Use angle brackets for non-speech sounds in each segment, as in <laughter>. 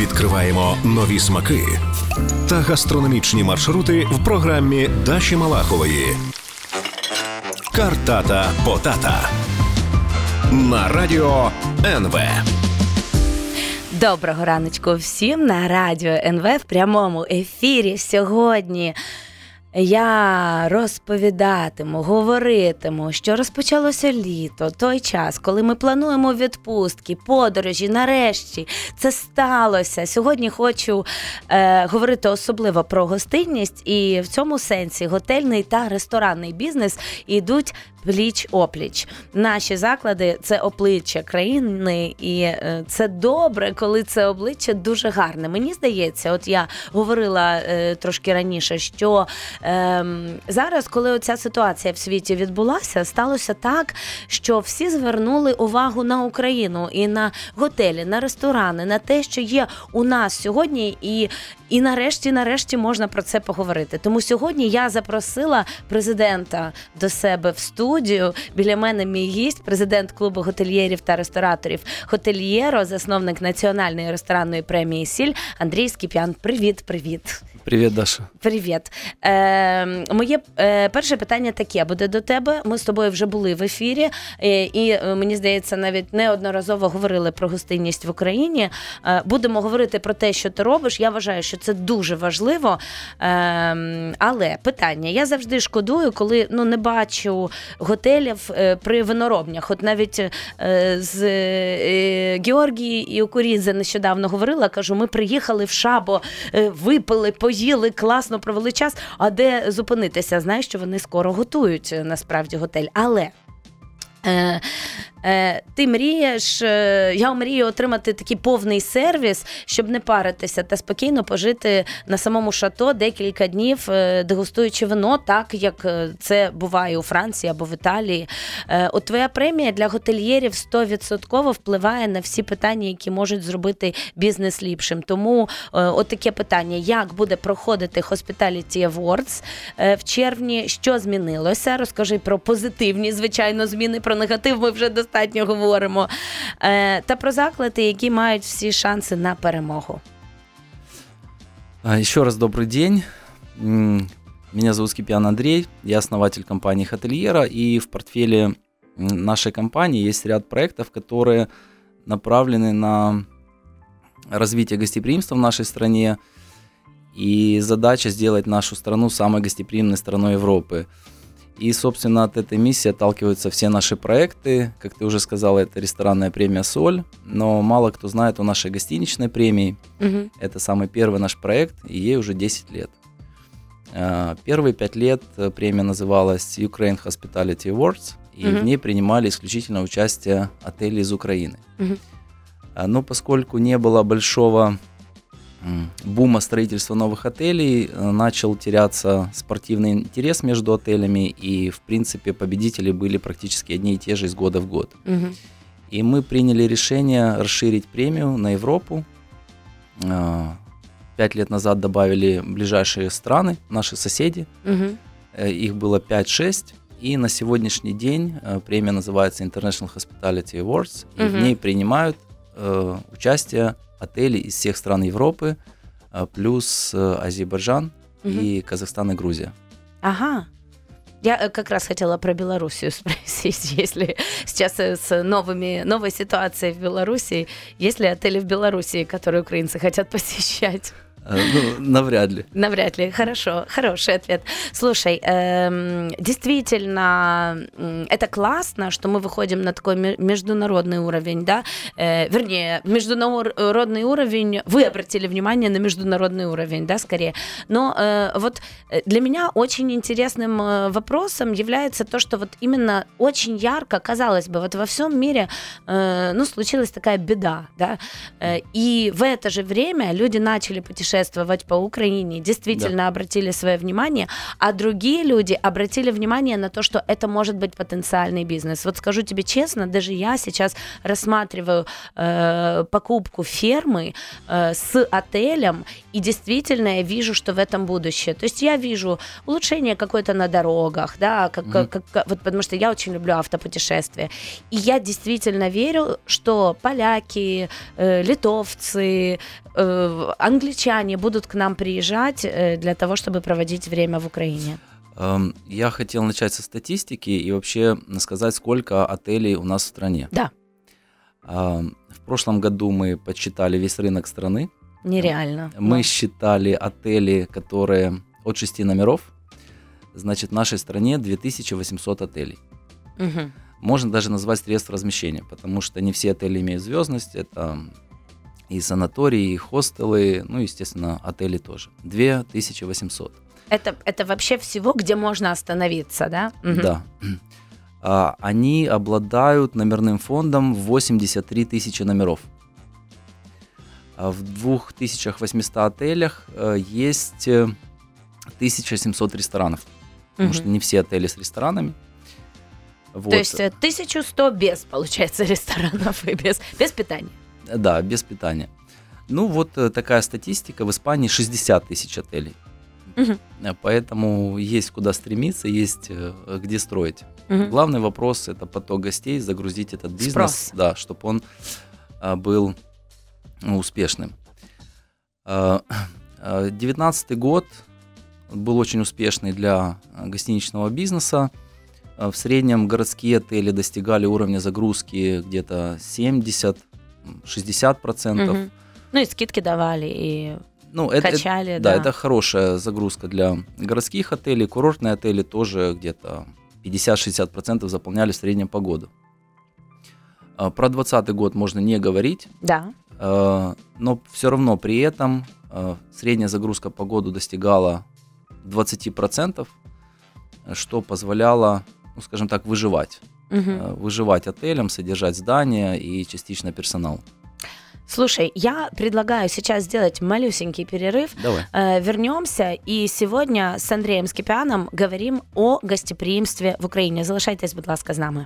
Відкриваємо нові смаки та гастрономічні маршрути в програмі Даші Малахової. Картата Потата на радіо НВ. Доброго раночку всім на радіо НВ в прямому ефірі сьогодні. Я розповідатиму, говоритиму, що розпочалося літо, той час, коли ми плануємо відпустки, подорожі. Нарешті це сталося. Сьогодні хочу е, говорити особливо про гостинність, і в цьому сенсі готельний та ресторанний бізнес йдуть пліч опліч. Наші заклади це обличчя країни, і е, це добре, коли це обличчя дуже гарне. Мені здається, от я говорила е, трошки раніше, що е, зараз, коли оця ситуація в світі відбулася, сталося так, що всі звернули увагу на Україну і на готелі, на ресторани, на те, що є у нас сьогодні, і і нарешті, нарешті, можна про це поговорити. Тому сьогодні я запросила президента до себе в студію. Біля мене мій гість, президент клубу готельєрів та рестораторів Хотельєро, засновник національної ресторанної премії Сіль Андрій Скіп'ян. Привіт, привіт. Привіт, Даша. Привіт. Е, Моє е, перше питання таке буде до тебе. Ми з тобою вже були в ефірі, е, і е, мені здається, навіть неодноразово говорили про гостинність в Україні. Е, будемо говорити про те, що ти робиш. Я вважаю, що це дуже важливо. Е, але питання: я завжди шкодую, коли ну не бачу готелів е, при виноробнях. От навіть е, з Георгії і Окурідзе нещодавно говорила, кажу, ми приїхали в Шабо, випили, поїли, класно провели час. А де зупинитися? Знаєш, що вони скоро готують е, насправді готель. Але. Е, Е, Ти мрієш, е, я мрію отримати такий повний сервіс, щоб не паритися та спокійно пожити на самому шато декілька днів, е, дегустуючи вино, так як це буває у Франції або в Італії. От твоя премія для готельєрів 100% впливає на всі питання, які можуть зробити бізнес ліпшим. Тому от таке питання: як буде проходити Hospitality Awards в червні? Що змінилося? Розкажи про позитивні, звичайно, зміни, про негатив. Ми вже достатньо достатньо говоримо. Та про заклади, які мають всі шанси на перемогу. Еще раз добрый день. Меня зовут Скипьян Андрей, я основатель компании Хотельера, и в портфеле нашей компании есть ряд проектов, которые направлены на развитие гостеприимства в нашей стране, и задача сделать нашу страну самой гостеприимной страной Европы – и, собственно, от этой миссии отталкиваются все наши проекты. Как ты уже сказала, это ресторанная премия «Соль», но мало кто знает о нашей гостиничной премии. Угу. Это самый первый наш проект, и ей уже 10 лет. А, первые пять лет премия называлась Ukraine Hospitality Awards, и угу. в ней принимали исключительно участие отели из Украины. Угу. Но поскольку не было большого бума строительства новых отелей э, начал теряться спортивный интерес между отелями, и, в принципе, победители были практически одни и те же из года в год. Угу. И мы приняли решение расширить премию на Европу. Э, пять лет назад добавили ближайшие страны, наши соседи. Угу. Их было 5-6. И на сегодняшний день премия называется International Hospitality Awards. И угу. в ней принимают э, участие отелей из всех стран Европы, плюс Азербайджан угу. и Казахстан и Грузия. Ага. Я э, как раз хотела про Белоруссию <laughs> спросить, если сейчас э, с новыми, новой ситуацией в Беларуси, есть ли отели в Беларуси, которые украинцы хотят посещать? Э, ну, навряд ли. Навряд ли. Хорошо, хороший ответ. Слушай, эм, действительно, это классно, что мы выходим на такой международный уровень, да, э, вернее, международный уровень, вы обратили внимание на международный уровень, да, скорее. Но э, вот э, для меня очень интересным э, вопросом является то, что вот именно очень ярко, казалось бы, вот во всем мире, э, ну, случилась такая беда, да, и в это же время люди начали путешествовать путешествовать по Украине, действительно обратили свое внимание, а другие люди обратили внимание на то, что это может быть потенциальный бизнес. Вот скажу тебе честно, даже я сейчас рассматриваю э, покупку фермы э, с отелем, и действительно я вижу, что в этом будущее. То есть я вижу улучшение какое-то на дорогах, да, как, Мгм. как, как- вот потому что я очень люблю автопутешествия. И я действительно верю, что поляки, э, литовцы, э, англичане будут к нам приезжать э, для того, чтобы проводить время в Украине. Эм, Я хотел начать со статистики и вообще сказать, сколько отелей у нас в стране. Да. Эм, В прошлом году мы подсчитали весь рынок страны. Нереально. Мы Ну, считали отели, которые от 6 номеров. Значит, в нашей стране 2800 отелей. мгм. Можно даже назвать средств размещения, потому что не все отели имеют звездность. Это и санатории, и хостелы, ну, естественно, отели тоже. 2800. Это, это вообще всего, где можно остановиться, да? Мгм. Да. А, Они обладают номерным фондом в 83 тысячи номеров. А В 2800 отелях э, есть э, 1700 ресторанов. Потому Мгм. что не все отели с ресторанами. Вот. То есть э, 1100 без, получается, <laughs> ресторанов и без, без питания. Да, без питания. Ну, вот э, такая статистика. В Испании 60 тысяч отелей. Э, Поэтому есть куда стремиться, есть э, где строить. Мгм. Главный вопрос это поток гостей, загрузить этот бизнес, Спрос. да, чтобы он был успешным. А, а, 19 год был очень успешный для а, гостиничного бизнеса. А, В среднем городские отели достигали уровня загрузки где-то 70-60 процентов. Мгм. Ну и скидки давали, и Ну, это, это- качали, да, да. это хорошая загрузка для городских отелей. Курортные отели тоже где-то 50-60% заполняли в среднем по году. А, Про 2020 год можно не говорить, Да. э, но все равно при этом э, средняя загрузка по году достигала 20%, что позволяло, ну, скажем так, выживать. Мгм. Э, Выживать отелям, содержать здания и частично персонал. Слушай, я предлагаю сейчас сделать малюсенький перерыв. Давай. Э, Вернемся и сегодня с Андреем Скипяном говорим о гостеприимстві в Україні. Залишайтесь, будь ласка, з нами.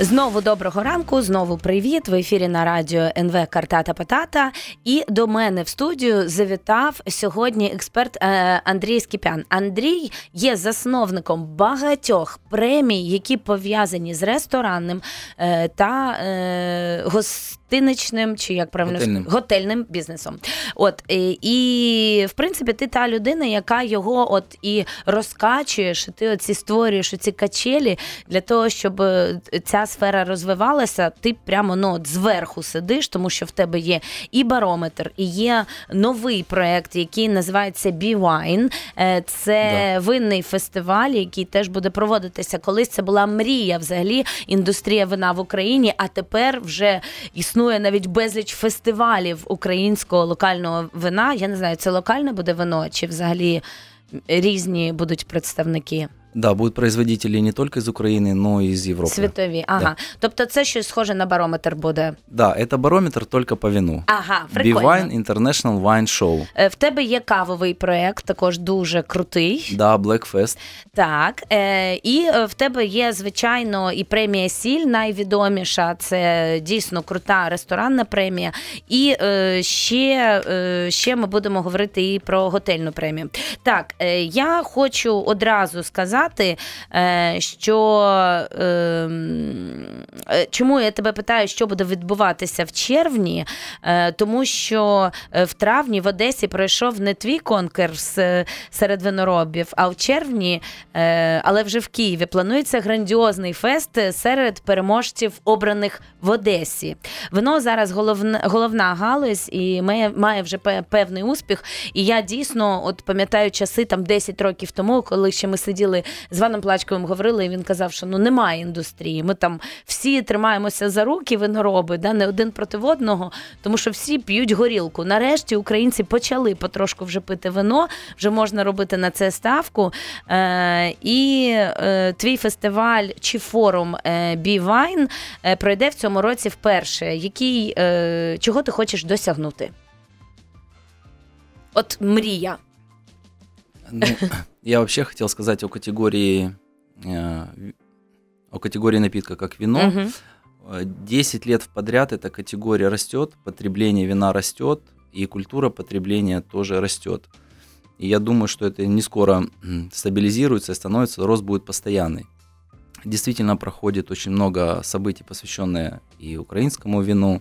Знову доброго ранку, знову привіт. В ефірі на радіо НВ Картата Патата. І до мене в студію завітав сьогодні експерт е, Андрій Скіпян. Андрій є засновником багатьох премій, які пов'язані з ресторанним е, та е, гостиничним, чи як правильно Готельним. готельним бізнесом. От і в принципі, ти та людина, яка його от і розкачує, що ти оці створюєш ці качелі для того, щоб е, ця сфера розвивалася. Ти прямо ну от зверху сидиш, тому що в тебе є і барометр, і є новий проект, який називається Be-Wine. Е, Це винний фестиваль, який теж буде проводитися. Колись це була мрія взагалі індустрія вина в Україні, а тепер вже існує навіть безліч фестивалів українського локального вина. Я не знаю, це локальне буде вино, чи взагалі різні будуть представники Да, будут производители не только из Украины, но и из Европы. світові. Ага. Тобто це щось схоже на барометр буде. Да, это барометр только по вину. Ага, прикольно. B-Wine International Wine Show. Е, В тебе є кавовий проект, також дуже крутий. Да, Black Fest. Так, е, і е, в тебе є, звичайно, і премія Сіль найвідоміша. Це дійсно крута ресторанна премія. І е, ще, е, ще ми будемо говорити і про готельну премію. Так, е, я хочу одразу сказати, е, що е, м, е, чому я тебе питаю, що буде відбуватися в червні, Е, тому що в травні в Одесі пройшов не твій конкурс серед виноробів, а в червні, але вже в Києві планується грандіозний фест серед переможців, обраних в Одесі. Вино зараз головна, головна галузь і має, має вже певний успіх. І я дійсно от пам'ятаю часи там 10 років тому, коли ще ми сиділи з Ваном Плачковим говорили, і він казав, що ну немає індустрії. Ми там всі тримаємося за руки, винороби, да, не один проти одного, тому що всі п'ють горілку. Нарешті українці почали потрошку вже пити вино, вже можна робити на це ставку. Е, І е, твій фестиваль чи форум е, Бівайн е, пройде в цьому році вперше. Який, е, Чого ти хочеш досягнути? От мрія. Ну, я вообще хотел сказать о категории, э, о категории напитка как вино. Э, 10 лет подряд эта категория растет, потребление вина растет, и культура потребления тоже растет. И я думаю, что это не скоро стабилизируется и становится, рост будет постоянный. Действительно проходит очень много событий, посвященные и украинскому вину,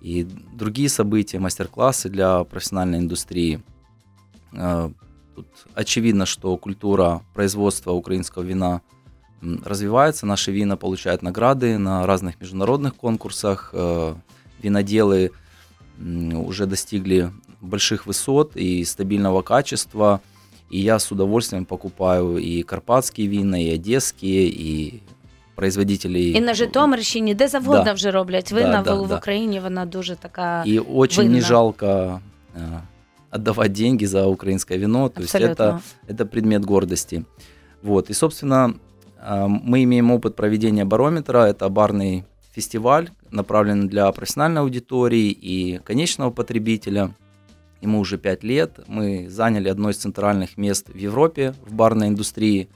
и другие события, мастер-классы для профессиональной индустрии. Э, Тут очевидно, что культура производства украинского вина м, развивается, наши вина получают награды на разных международных конкурсах, э, виноделы м, уже достигли больших высот и стабильного качества, и я с удовольствием покупаю и карпатские вина, и одесские, и производителей... І на Житомирщині, де завгодно Да. вже роблять Да, вина да, в, в да. Україні. Вона дуже така. И очень не винно. жалко э, отдавать деньги за украинское вино, то есть это Абсолютно. это предмет гордости. Вот. И, собственно, а, мы имеем опыт проведения барометра. Это барный фестиваль, направленный для профессиональной аудитории и конечного потребителя. Ему уже 5 лет. Мы заняли одно из центральных мест в Европе в барной индустрии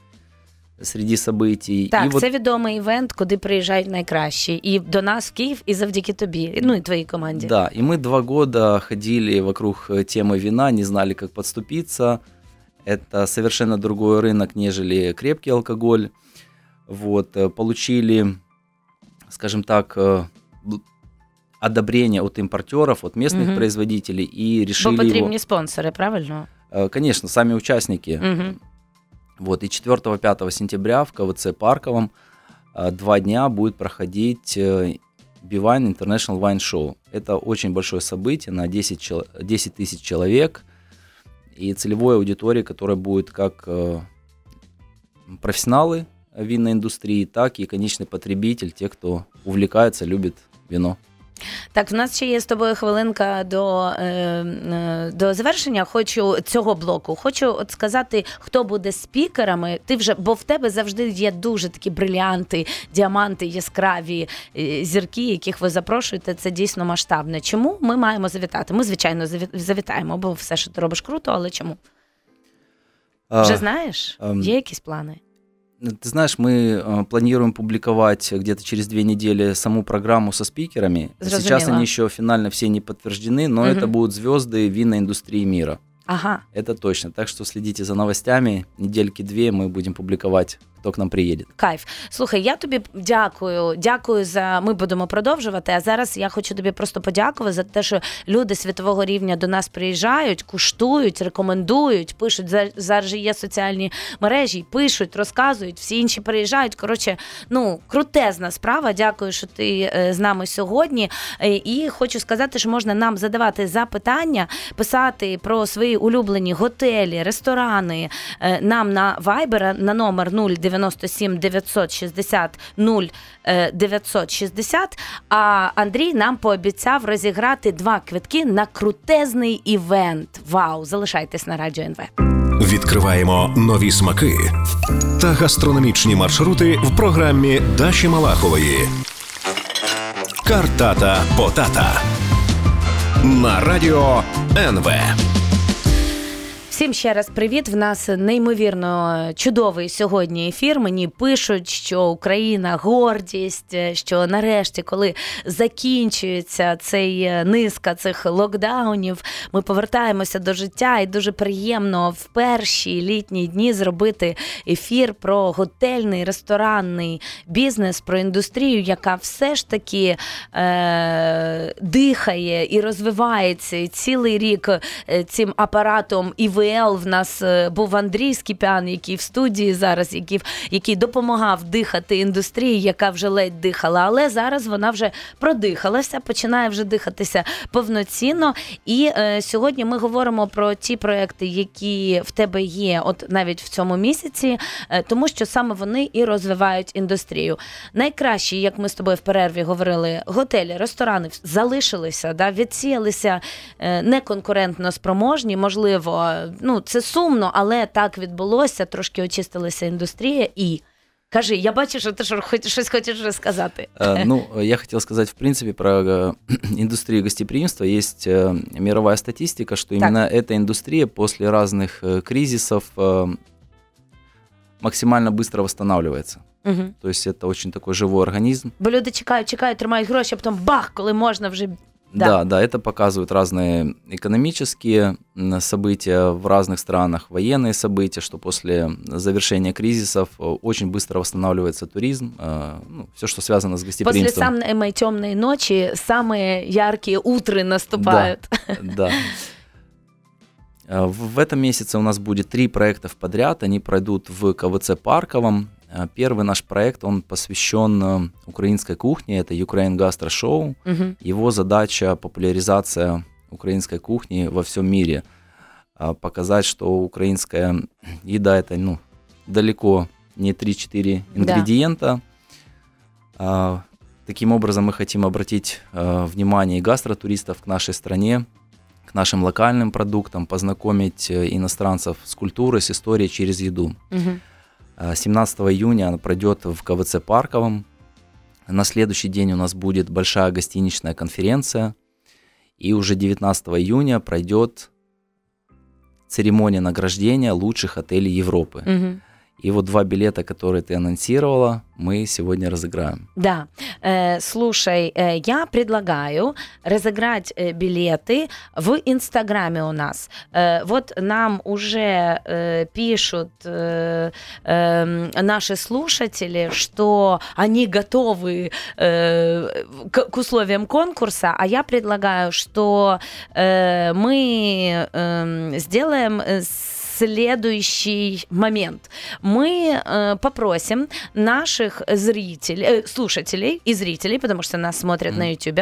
среди событий. Так, и вот це відомий івент, куди приїжджають найкращі. І до нас в Київ, і завдяки тобі, ну і твоїй команді. Да, и мы два года ходили вокруг э, темы вина, не знали, как подступиться. Это совершенно другой рынок, нежели крепкий алкоголь. Вот, э, получили, скажем так, э, бл- одобрение от импортеров, от местных Мгм. производителей и Бо решили потрібні его... спонсори, правильно? Э, Конечно, сами участники. Мгм. Вот, и 4-5 сентября в КВЦ Парковом э, два дня будет проходить э, Бивайн International Wine Show. Это очень большое событие на 10, чел- 10 тысяч человек и целевой аудитории, которая будет как э, профессионалы винной индустрии, так и конечный потребитель, те, кто увлекается, любит вино. Так, в нас ще є з тобою хвилинка до, е, е, до завершення. Хочу цього блоку. Хочу от сказати, хто буде спікерами. Ти вже, бо в тебе завжди є дуже такі брилянти, діаманти, яскраві е, зірки, яких ви запрошуєте. Це дійсно масштабне. Чому ми маємо завітати? Ми, звичайно, завітаємо, бо все, що ти робиш, круто, але чому? Вже знаєш? ем, Є якісь плани? Ну, Ты знаешь, мы э, планируем публиковать где-то через две недели саму программу со спикерами. Сейчас Зрозумела. они еще финально все не подтверждены, но Мгм. это будут звезды винной индустрии мира. Ага. Это точно. Так что следите за новостями. Недельки две мы будем публиковать, кто к нам приедет. Кайф. Слухай, я тобі дякую. Дякую за. Ми будемо продовжувати. А зараз я хочу тобі просто подякувати за те, що люди світового рівня до нас приїжджають, куштують, рекомендують, пишуть. За- Зараз є соціальні мережі, пишуть, розказують. Всі інші приїжджають. Коротше, ну крутезна справа. Дякую, що ти е, з нами сьогодні. Е, І хочу сказати, що можна нам задавати запитання, писати про свої улюблені готелі, ресторани е, нам на Viber на номер 097 960 0960. А Андрій нам пообіцяв розіграти два квитки на крутезний івент. Вау! Залишайтесь на радіо НВ. Відкриваємо нові смаки та гастрономічні маршрути в програмі Даші Малахової. Картата Потата на радіо НВ. Всім ще раз привіт. В нас неймовірно чудовий сьогодні ефір. Мені пишуть, що Україна гордість, що нарешті, коли закінчується цей е, низка цих локдаунів, ми повертаємося до життя, і дуже приємно в перші літні дні зробити ефір про готельний ресторанний бізнес, про індустрію, яка все ж таки е- дихає і розвивається цілий рік е, цим апаратом і ви в нас е, був Андрій Скіпян, який в студії зараз, який, який допомагав дихати індустрії, яка вже ледь дихала. Але зараз вона вже продихалася, починає вже дихатися повноцінно. І е, сьогодні ми говоримо про ті проекти, які в тебе є, от навіть в цьому місяці, е, тому що саме вони і розвивають індустрію. Найкращі, як ми з тобою в перерві говорили, готелі, ресторани залишилися, да, відсіялися е, неконкурентно спроможні. Можливо, ну це сумно, але так відбулося. Трошки очистилася індустрія і. Кажи, я бачу, що ти що хоч- щось хочеш розказати. Э, Ну, э, я хотел сказать, в принципе, про э, индустрию гостеприимства. <clears throat> Есть э, мировая статистика, что Так. именно эта индустрия после разных э, кризисов э, максимально быстро восстанавливается. Угу. То есть это очень такой живой организм. Бо люди чекають, чекають, тримають гроші, а потім бах, коли можна вже. Да. Да. да, это показывают разные экономические м, события в разных странах, военные события, что после завершения кризисов э, очень быстро восстанавливается туризм, э, ну, все, что связано с Після гостеприимством. самої темної ночі самі яркі утри наступають. <laughs> Да. Э, В в этом месяце у нас будет три проекта в подряд. Они пройдут в КВЦ Парковом. Э, Первый наш проект, он посвящен э, украинской кухне. Это Ukraine Gastro Show. Мгм. Его задача популяризация украинской кухни во всем мире. А, Показать, что украинская еда это ну, далеко не 3-4 ингредиента. А, Таким образом, мы хотим обратить э, внимание и гастротуристов к нашей стране, к нашим локальным продуктам, познакомить иностранцев с культурой, с историей через еду. Мгм. А, 17 июня она пройдет в КВЦ Парковом. На следующий день у нас будет большая гостиничная конференция. И уже 19 июня пройдет церемония награждения лучших отелей Европы. Мгм. И вот два билета, которые ты анонсировала, мы сегодня разыграем. Да. Э, слушай, э, я предлагаю разыграть э, билеты в Инстаграме у нас. Э, вот нам уже э, пишут э, э, наши слушатели, что они готовы э, к, к условиям конкурса, а я предлагаю, что э, мы э, сделаем э, следующий момент. Мы э, попросим наших зрителей, э, слушателей и зрителей, потому что нас смотрят Мгм. на YouTube,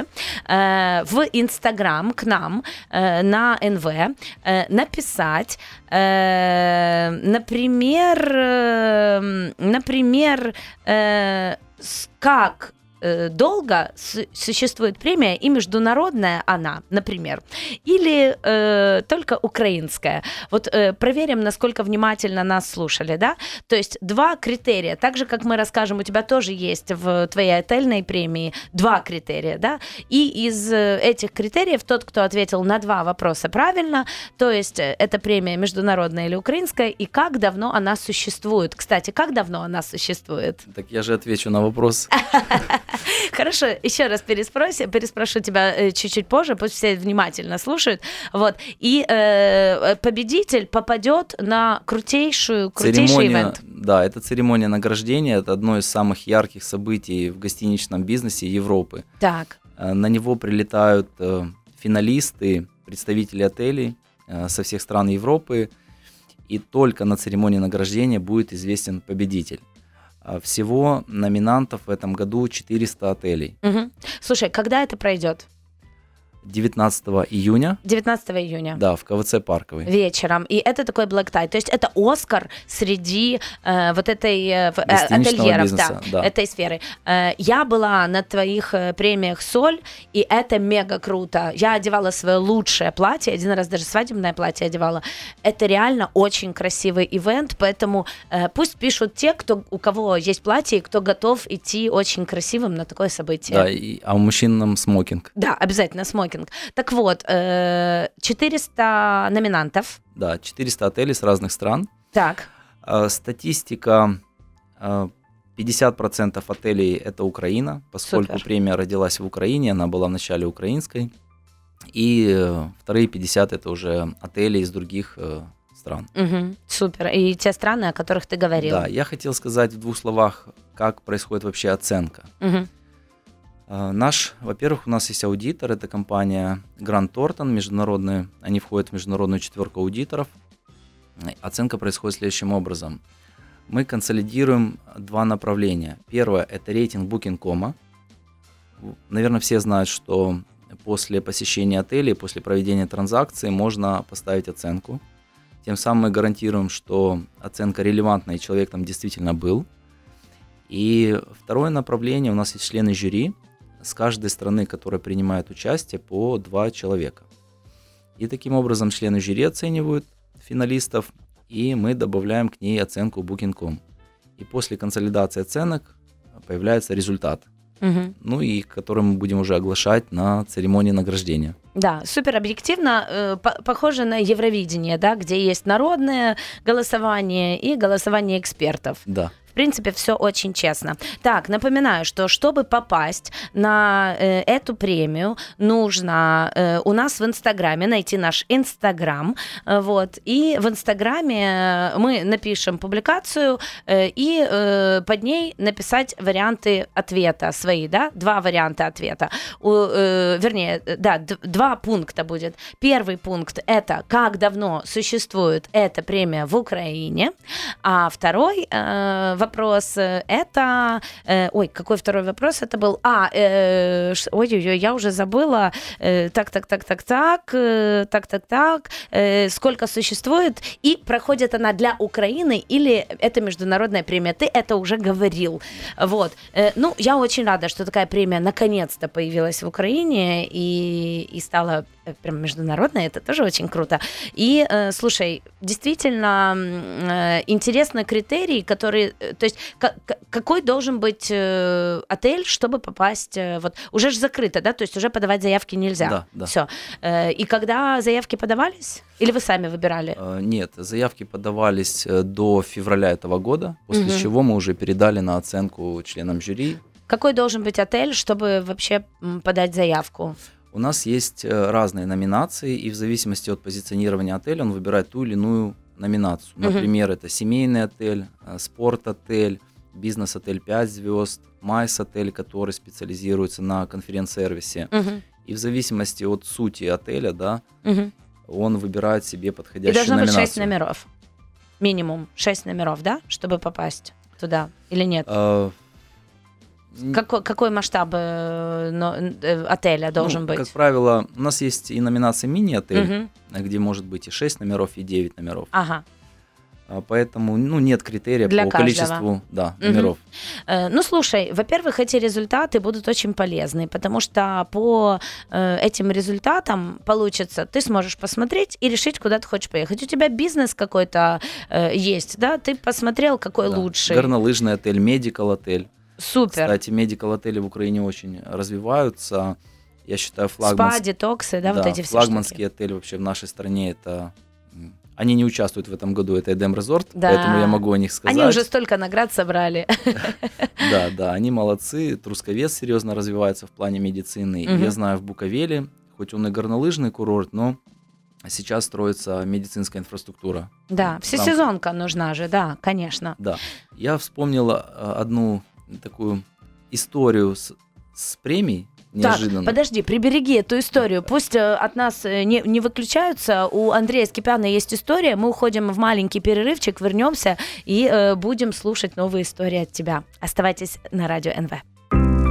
э, в Инстаграм к нам э, на НВ э, написать, э, например, э, например, э, как э, долго с- существует премия и международная она, например, или э, только украинская. Вот э, проверим, насколько внимательно нас слушали, да? То есть два критерия, так же, как мы расскажем, у тебя тоже есть в твоей отельной премии два критерия, да? И из э, этих критериев тот, кто ответил на два вопроса правильно, то есть э, это премия международная или украинская, и как давно она существует. Кстати, как давно она существует? Так я же отвечу на вопрос. <laughs> <laughs> Хорошо, еще раз переспроси, переспрошу тебя э, чуть-чуть позже, пусть все внимательно слушают. Вот. И э, победитель попадет на крутейшую, крутейший Церемония, ивент. да, это церемония награждения, это одно из самых ярких событий в гостиничном бизнесе Европы. Так. Э, На него прилетают э, финалисты, представители отелей со всех стран Европы, и только на церемонии награждения будет известен победитель. А Всего номинантов в этом году 400 отелей. Мгм. Слушай, когда это пройдет? 19 июня, 19 июня. да, в КВЦ Парковый. Вечером. И это такой black tie. То есть это Оскар среди э, вот этой э, э, ательеров, бизнеса, да, да. этой сферы. Э, я была на твоих э, премиях Соль, и это мега круто. Я одевала свое лучшее платье, один раз даже свадебное платье одевала. Это реально очень красивый ивент, поэтому э, пусть пишут те, кто, у кого есть платье, и кто готов идти очень красивым на такое событие. Да, и, а у мужчин нам смокинг. Да, обязательно смокинг. Так вот, э, 400 номинантов. Да, 400 отелей с разных стран. Так. А, Статистика а, 50% отелей это Украина, поскольку Супер. премия родилась в Украине, она была вначале украинской. И э, вторые 50 это уже отели из других э, стран. Мгм, супер. И те страны, о которых ты говорил. Да, я хотел сказать в двух словах, как происходит вообще оценка. А, Наш, во-первых, у нас есть аудитор, это компания Grant Thornton, международная, они входят в международную четверку аудиторов. Оценка происходит следующим образом. Мы консолидируем два направления. Первое – это рейтинг Booking.com. Наверное, все знают, что после посещения отелей, после проведения транзакции можно поставить оценку. Тем самым мы гарантируем, что оценка релевантна и человек там действительно был. И второе направление, у нас есть члены жюри, с каждой страны, которая принимает участие, по два человека. И таким образом члены жюри оценивают финалистов, и мы добавляем к ней оценку Booking.com. И после консолидации оценок появляется результат, Угу. ну и который мы будем уже оглашать на церемонии награждения. Да, супер объективно, э, по- похоже на Евровидение, да, где есть народное голосование и голосование экспертов. Да. В принципе, все очень честно. Так, напоминаю, что чтобы попасть на э, эту премию, нужно э, у нас в Инстаграме найти наш Инстаграм, э, вот, и в Инстаграме мы напишем публикацию э, и э, под ней написать варианты ответа свои, да, два варианта ответа, У, э, вернее, э, да, два пункта будет. Первый пункт это как давно существует эта премия в Украине, а второй э, вопрос э, это... э, ой, какой второй вопрос это был? А, э, ой-ой-ой, я уже забыла. Э, так, так, так, так, так, э, так, так, так. э, сколько существует? И проходит она для Украины или это международная премия? Ты это уже говорил. Вот. Э, ну, я очень рада, что такая премия наконец-то появилась в Украине и, и стала э, прям международной. Это тоже очень круто. И, э, слушай, действительно э, интересно критерий, который, э, то есть ка- ка- какой должен быть э, отель, чтобы попасть, э, вот уже же закрыто, да, то есть уже подавать заявки нельзя. Да, да. Все. И когда заявки подавались, или вы сами выбирали? Э, Нет, заявки подавались э, до февраля этого года, после Мгм. чего мы уже передали на оценку членам жюри. Какой должен быть отель, чтобы вообще подать заявку? У нас есть э, разные номинации, и в зависимости от позиционирования отеля он выбирает ту или иную номинацию. Например, это семейный отель, э, спорт-отель, бизнес-отель 5 звезд, майс-отель, который специализируется на конференц-сервисе. Мгм. И в зависимости от сути отеля, да, Мгм. он выбирает себе И подходящую должно быть номинацию. 6 номеров. Минимум 6 номеров, да, чтобы попасть туда? Или нет? Н- Какой, какой масштаб э, но- э, отеля должен ну, быть? Как правило, у нас есть и номинация мини-отель, Мгм. где может быть и 6 номеров, и 9 номеров. Ага. А, Поэтому ну, нет критерия Для по каждого. количеству да, номеров. Э, Ну, слушай, во-первых, эти результаты будут очень полезны, потому что по э, этим результатам получится, ты сможешь посмотреть и решить, куда ты хочешь поехать. У тебя бизнес какой-то э, есть, да? Ты посмотрел, какой Да. лучший. Горнолыжный отель, медикал отель. Супер. Кстати, медикал отели в Украине очень развиваются. Я считаю, флагманс- Спа, детоксы, да, вот эти все флагманский штуки. отель вообще в нашей стране это... Они не участвуют в этом году, это Эдем Резорт, Да. поэтому я могу о них сказать. Они уже столько наград собрали. <laughs> Да, да, они молодцы. Трусковец серьезно развивается в плане медицины. Я знаю, в Буковеле, хоть он и горнолыжный курорт, но сейчас строится медицинская инфраструктура. Да, всесезонка нужна же, да, конечно. Да. Я вспомнил э, одну такую историю с, с премией неожиданно. Так, подожди, прибереги эту историю. Пусть э, от нас э, не, не выключаются. У Андрея Скипяна есть история. Мы уходим в маленький перерывчик, вернемся и э, будем слушать новые истории от тебя. Оставайтесь на радио НВ.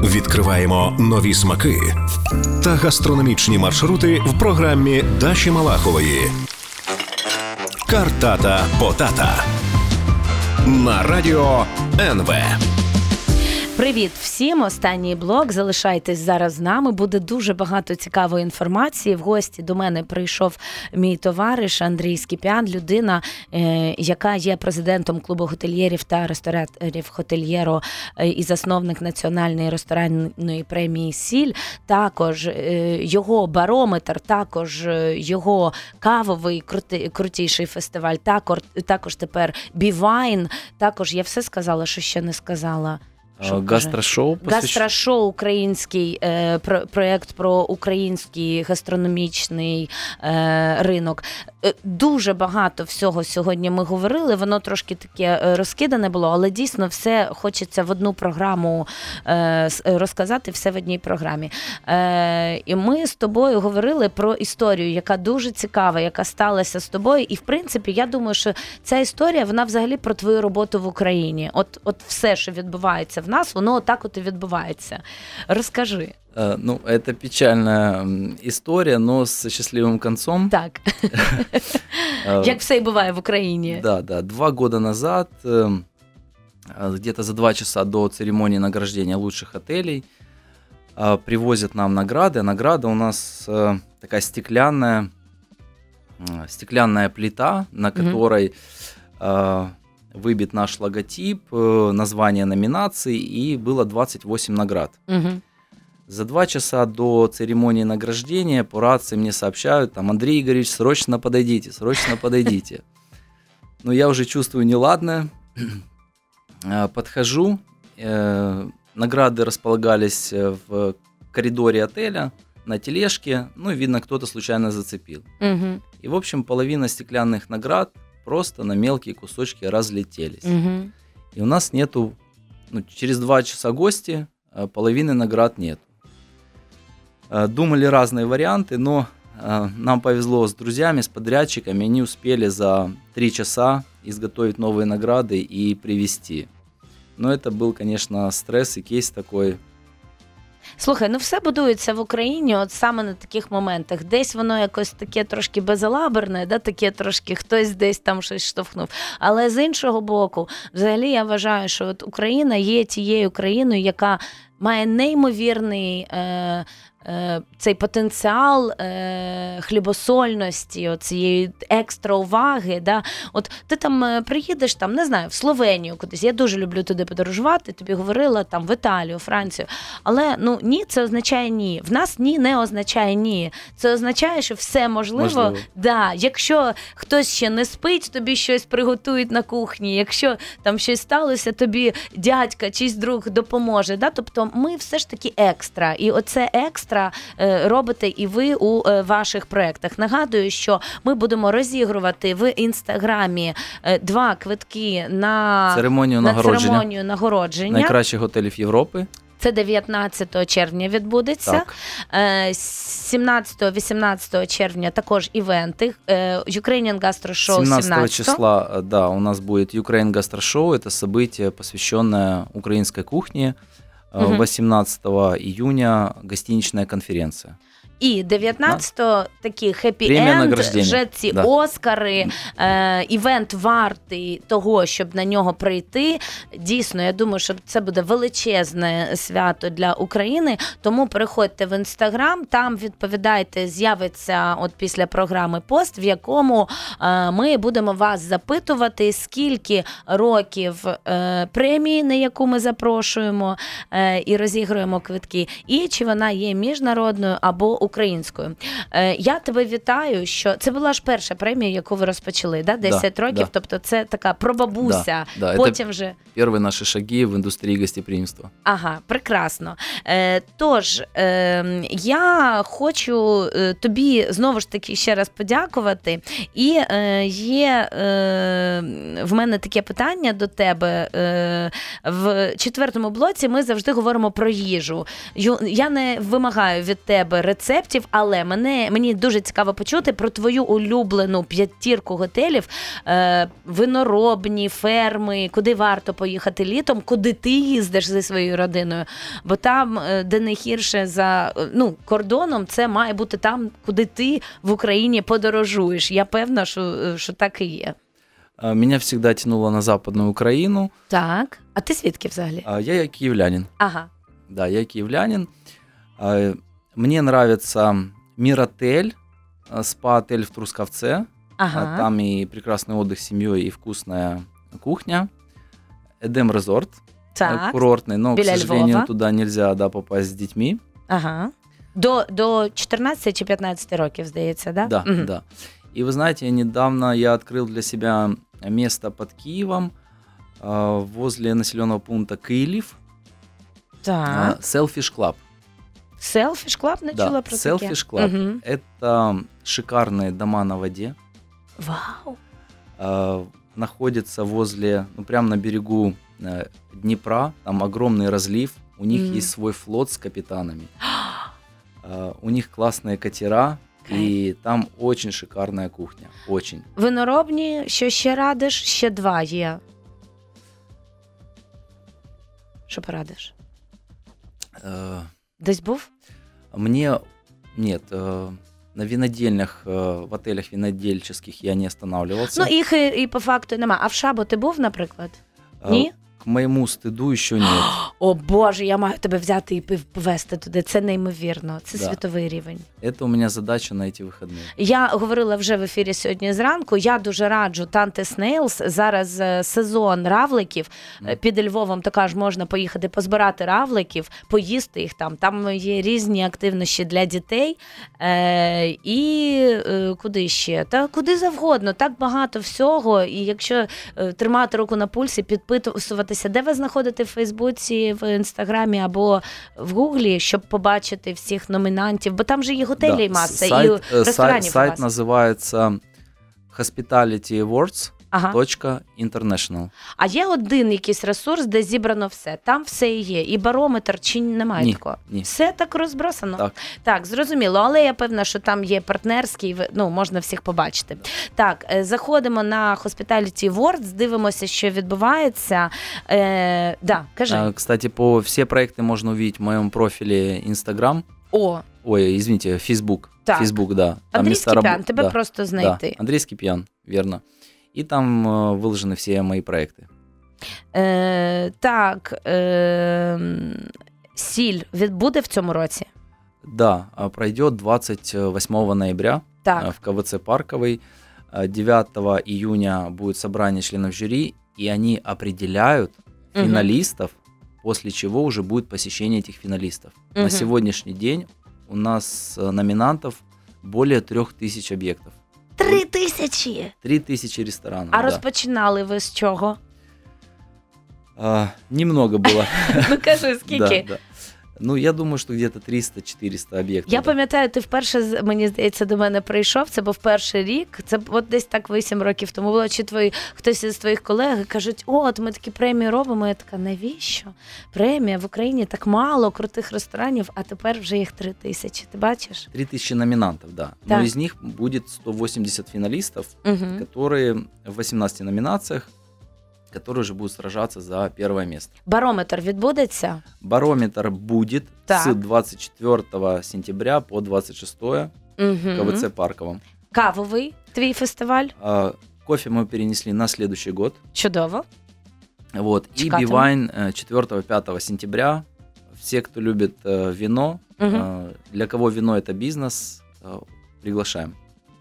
Відкриваємо нові смаки та гастрономічні маршрути в програмі Даші Малахової. Картата Потата на радіо НВ. Привіт всім! Останній блок. Залишайтесь зараз з нами. Буде дуже багато цікавої інформації. В гості до мене прийшов мій товариш Андрій Скіпян, людина, е, яка є президентом клубу готельєрів та рестораторів Хотельєро е, і засновник національної ресторанної премії Сіль. Також е, його барометр, також його кавовий крутіший фестиваль. Також, також тепер Бівайн. Також я все сказала, що ще не сказала. Що? Гастрошоу посвящ- Гастрошоу український е, про, проєкт про український гастрономічний е, ринок. е, дуже багато всього сьогодні ми говорили. Воно трошки таке е, розкидане було, але дійсно все хочеться в одну програму е, е, розказати, все в одній програмі. Е, і ми з тобою говорили про історію, яка дуже цікава, яка сталася з тобою. І в принципі, я думаю, що ця історія вона взагалі про твою роботу в Україні. От, от все, що відбувається в нас, воно отак от і відбувається. Розкажи. Э, Ну, это печальная м, история, но с счастливым концом. Так, <laughs> Э, як все і буває в Україні. Да, да. Два года назад, э, э, где-то за два часа до церемонии награждения лучших отелей, э, привозят нам награды. Награда у нас э, такая стеклянная, м, стеклянная плита, на Мгм. которой э, выбит наш логотип, э, название номинаций, и было 28 наград. Угу. За два часа до церемонии награждения по рации мне сообщают, там, Андрей Игоревич, срочно подойдите, срочно подойдите. Но я уже чувствую неладное. Э, Подхожу, э, награды располагались в коридоре отеля, на тележке, ну видно, кто-то случайно зацепил. И, в общем, половина стеклянных наград просто на мелкие кусочки разлетелись. Угу. И у нас нету, ну, через два часа гости, а половины наград нету. Э, Думали разные варианты, но э, нам повезло с друзьями, с подрядчиками, они успели за три часа изготовить новые награды и привезти. Но это был, конечно, стресс и кейс такой. Слухай, ну все будується в Україні, от саме на таких моментах. Десь воно якось таке трошки безалаберне, да, таке трошки хтось десь там щось штовхнув. Але з іншого боку, взагалі я вважаю, що от Україна є тією країною, яка має неймовірний. Е, цей потенціал е, хлібосольності, цієї екстра уваги. Да? От ти там е, приїдеш, там, не знаю, в Словенію кудись. Я дуже люблю туди подорожувати. Тобі говорила там в Італію, Францію. Але ну ні, це означає ні. В нас ні не означає ні. Це означає, що все можливо. Можливо. Да, якщо хтось ще не спить, тобі щось приготують на кухні. Якщо там щось сталося, тобі дядька чийсь друг допоможе. Да? Тобто ми все ж таки екстра. І оце екстра е, робите і ви у е, ваших проєктах. Нагадую, що ми будемо розігрувати в інстаграмі е, два квитки на, Церемонію на нагородження церемонію нагородження. найкращих готелів Європи. Це 19 червня відбудеться. Так. Е, 17-18 червня також івенти. Е, Ukrainian Gastro Show 17 17 числа, э, да, у нас будет Ukraine Gastro Show. Это событие, посвященное украинской кухне. Э, Мгм. 18 июня гостиничная конференция. І 19-го такі Премія хеппі-енд, вже ці Да. Оскари, е, івент вартий того, щоб на нього прийти. Дійсно, я думаю, що це буде величезне свято для України. Тому переходьте в інстаграм, там відповідайте, з'явиться от після програми пост, в якому е, ми будемо вас запитувати, скільки років е, премії, на яку ми запрошуємо е, і розігруємо квитки, і чи вона є міжнародною або українською. Е, я тебе вітаю, що це була ж перша премія, яку ви розпочали, да? 10 Да, років. да. Тобто, це така пробабуся. Да, Потім вже Первые наши шаги в индустрии гостеприимства. Ага, прекрасно. Е, тож, е, я хочу тобі знову ж таки ще раз подякувати. І є е, в мене таке питання до тебе. Е, в четвертому блоці ми завжди говоримо про їжу. Я не вимагаю від тебе рецептів, але мене, мені дуже цікаво почути про твою улюблену п'ятірку готелів, е, виноробні, ферми, куди варто поїхати літом, куди ти їздиш зі своєю родиною. Бо там, е, де не гірше за е, ну, кордоном, це має бути там, куди ти в Україні подорожуєш. Я певна, що, е, що так і є. Меня всегда тянуло на Западную Украину. Так. А ти звідки взагалі? Я киевлянин. Ага. Да, я киевлянин. А, Мне нравится Миротель, а, спа-отель в Трусковце. А Ага. Там и прекрасный отдых с семьей, и вкусная кухня. Эдем Резорт, э, Так. курортный, но, к Біля сожалению, Львова. туда нельзя да, попасть с детьми. Ага. До, до 14 чи 15 років, здається, да? Да, Мгм. да. И вы знаете, недавно я открыл для себя место под Киевом, а, возле населенного пункта Киев, Так. Selfish Club. Селфіш клаб не Да, чула про таке. Selfish Club. Мгм. Это шикарные дома на воде. Вау! э, находится возле, ну прямо на берегу э, Днепра, там огромный разлив, у них Мгм. есть свой флот с капитанами, Э, <gasps> у них классные катера, и там очень шикарная кухня, очень. Виноробні, що ще радиш? Ще два є. Що порадиш? Э, Десь був? Мне нет, э, на винодельнях, э, в отелях винодельческих я не останавливался. Ну, їх і, і по факту нема. А в Шабо ти був, наприклад? Э, Ні? К моему стыду еще нет. <gasps> О Боже, я маю тебе взяти і пив- повезти туди. Це неймовірно. Це Да. світовий рівень. Это у меня задача на эти выходные. Я говорила вже в ефірі сьогодні зранку. Я дуже раджу Танте Снейлс. Зараз е, сезон равликів. Е, Мгм. Під Львовом також можна поїхати позбирати равликів, поїсти їх там. Там є різні активності для дітей. Е, і е, куди ще? Та куди завгодно. Так багато всього. І якщо е, тримати руку на пульсі, підписуватися, де ви знаходите в Фейсбуці, в інстаграмі або в Гуглі, щоб побачити всіх номінантів, бо там же і готелі Да, маса, сайт, і э, ресторанів сайт, сайт називається Hospitality hospitalityawards.international. Ага. А є один якийсь ресурс, де зібрано все. Там все і є. І барометр чи немає Ні, такого? ні. Все так розбросано. Так. так, зрозуміло. Але я певна, що там є партнерський, ну можна всіх побачити. Так, е, заходимо на Hospitality Awards, дивимося, що відбувається. Е, да, кажи. А, Кстати, по все проекты можно увидеть в моем профиле Instagram. О, Ой, извините, Facebook. Так. Facebook, да. Там Андрій Скіпян, рабо- тебе да, просто да, знайти. Андрей Скипьян, верно. И там э, выложены все мои проекты. Е, так, е, м, сіль від буде в цьому році? Да, а, пройдет 28 ноября Так. э, в КВЦ Парковой. Э, 9 июня будет собрание членов жюри, и они определяют Мгм. финалистов, после чего уже будет посещение этих финалистов. Мгм. На сегодняшний день у нас э, номинантов более 3000 объектов. Три тисячі. 3000 ресторанов. А да. розпочинали ви з чого? А, немного было. <laughs> Ну кажи, скільки? Да, да. Ну, я думаю, что где-то 300-400 объектов. Я пам'ятаю, ти вперше мені здається до мене прийшов. Це був перший рік. Це от десь так 8 років тому було. Чи твої хтось із твоїх колег кажуть, о, от ми такі премії робимо. Я така, навіщо? Премія в Україні так мало крутих ресторанів, а тепер вже їх три тисячі. Ти бачиш? 3000 номинантов, да. Да. Но из них будет 180 финалистов, Угу. в 18 номинациях, которые уже будут сражаться за первое место. Барометр відбудеться. Барометр будет Так. с 24 сентября по 26 в Угу. КВЦ Парковом. Кавовий твій фестиваль. А, Кофе мы перенесли на следующий год. Чудово. Вот. И. Бивайн 4-5 сентября. Все, кто любит э, вино, э, для кого вино это бизнес, э, приглашаем.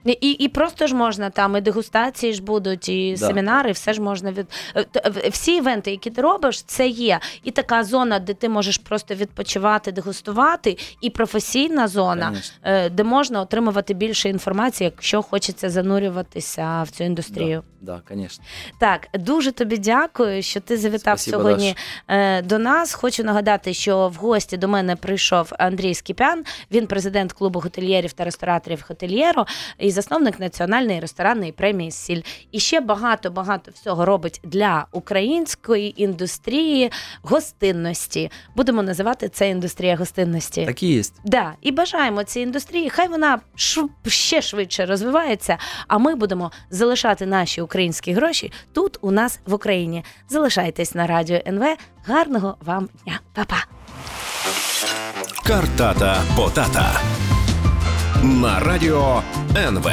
І, і, просто ж можна там і дегустації ж будуть, і Да. семінари, все ж можна від Е, всі івенти, які ти робиш, це є і така зона, де ти можеш просто відпочивати, дегустувати, і професійна зона, Конечно. е, де можна отримувати більше інформації, якщо хочеться занурюватися в цю індустрію. Да, да. Так, дуже тобі дякую, що ти завітав Спасибо, сьогодні е, до нас. Хочу нагадати, що в гості до мене прийшов Андрій Скіпян. Він президент клубу готельєрів та рестораторів Хотельєро і засновник національної ресторанної премії Сіль. І ще багато багато всього робить для української індустрії гостинності. Будемо називати це індустрія гостинності. Так и есть. Да, і бажаємо цій індустрії. Хай вона шв- ще швидше розвивається. А ми будемо залишати наші українські гроші тут у нас в Україні. Залишайтесь на радіо НВ. Гарного вам дня, Па-па! Картата Потата на радіо НВ.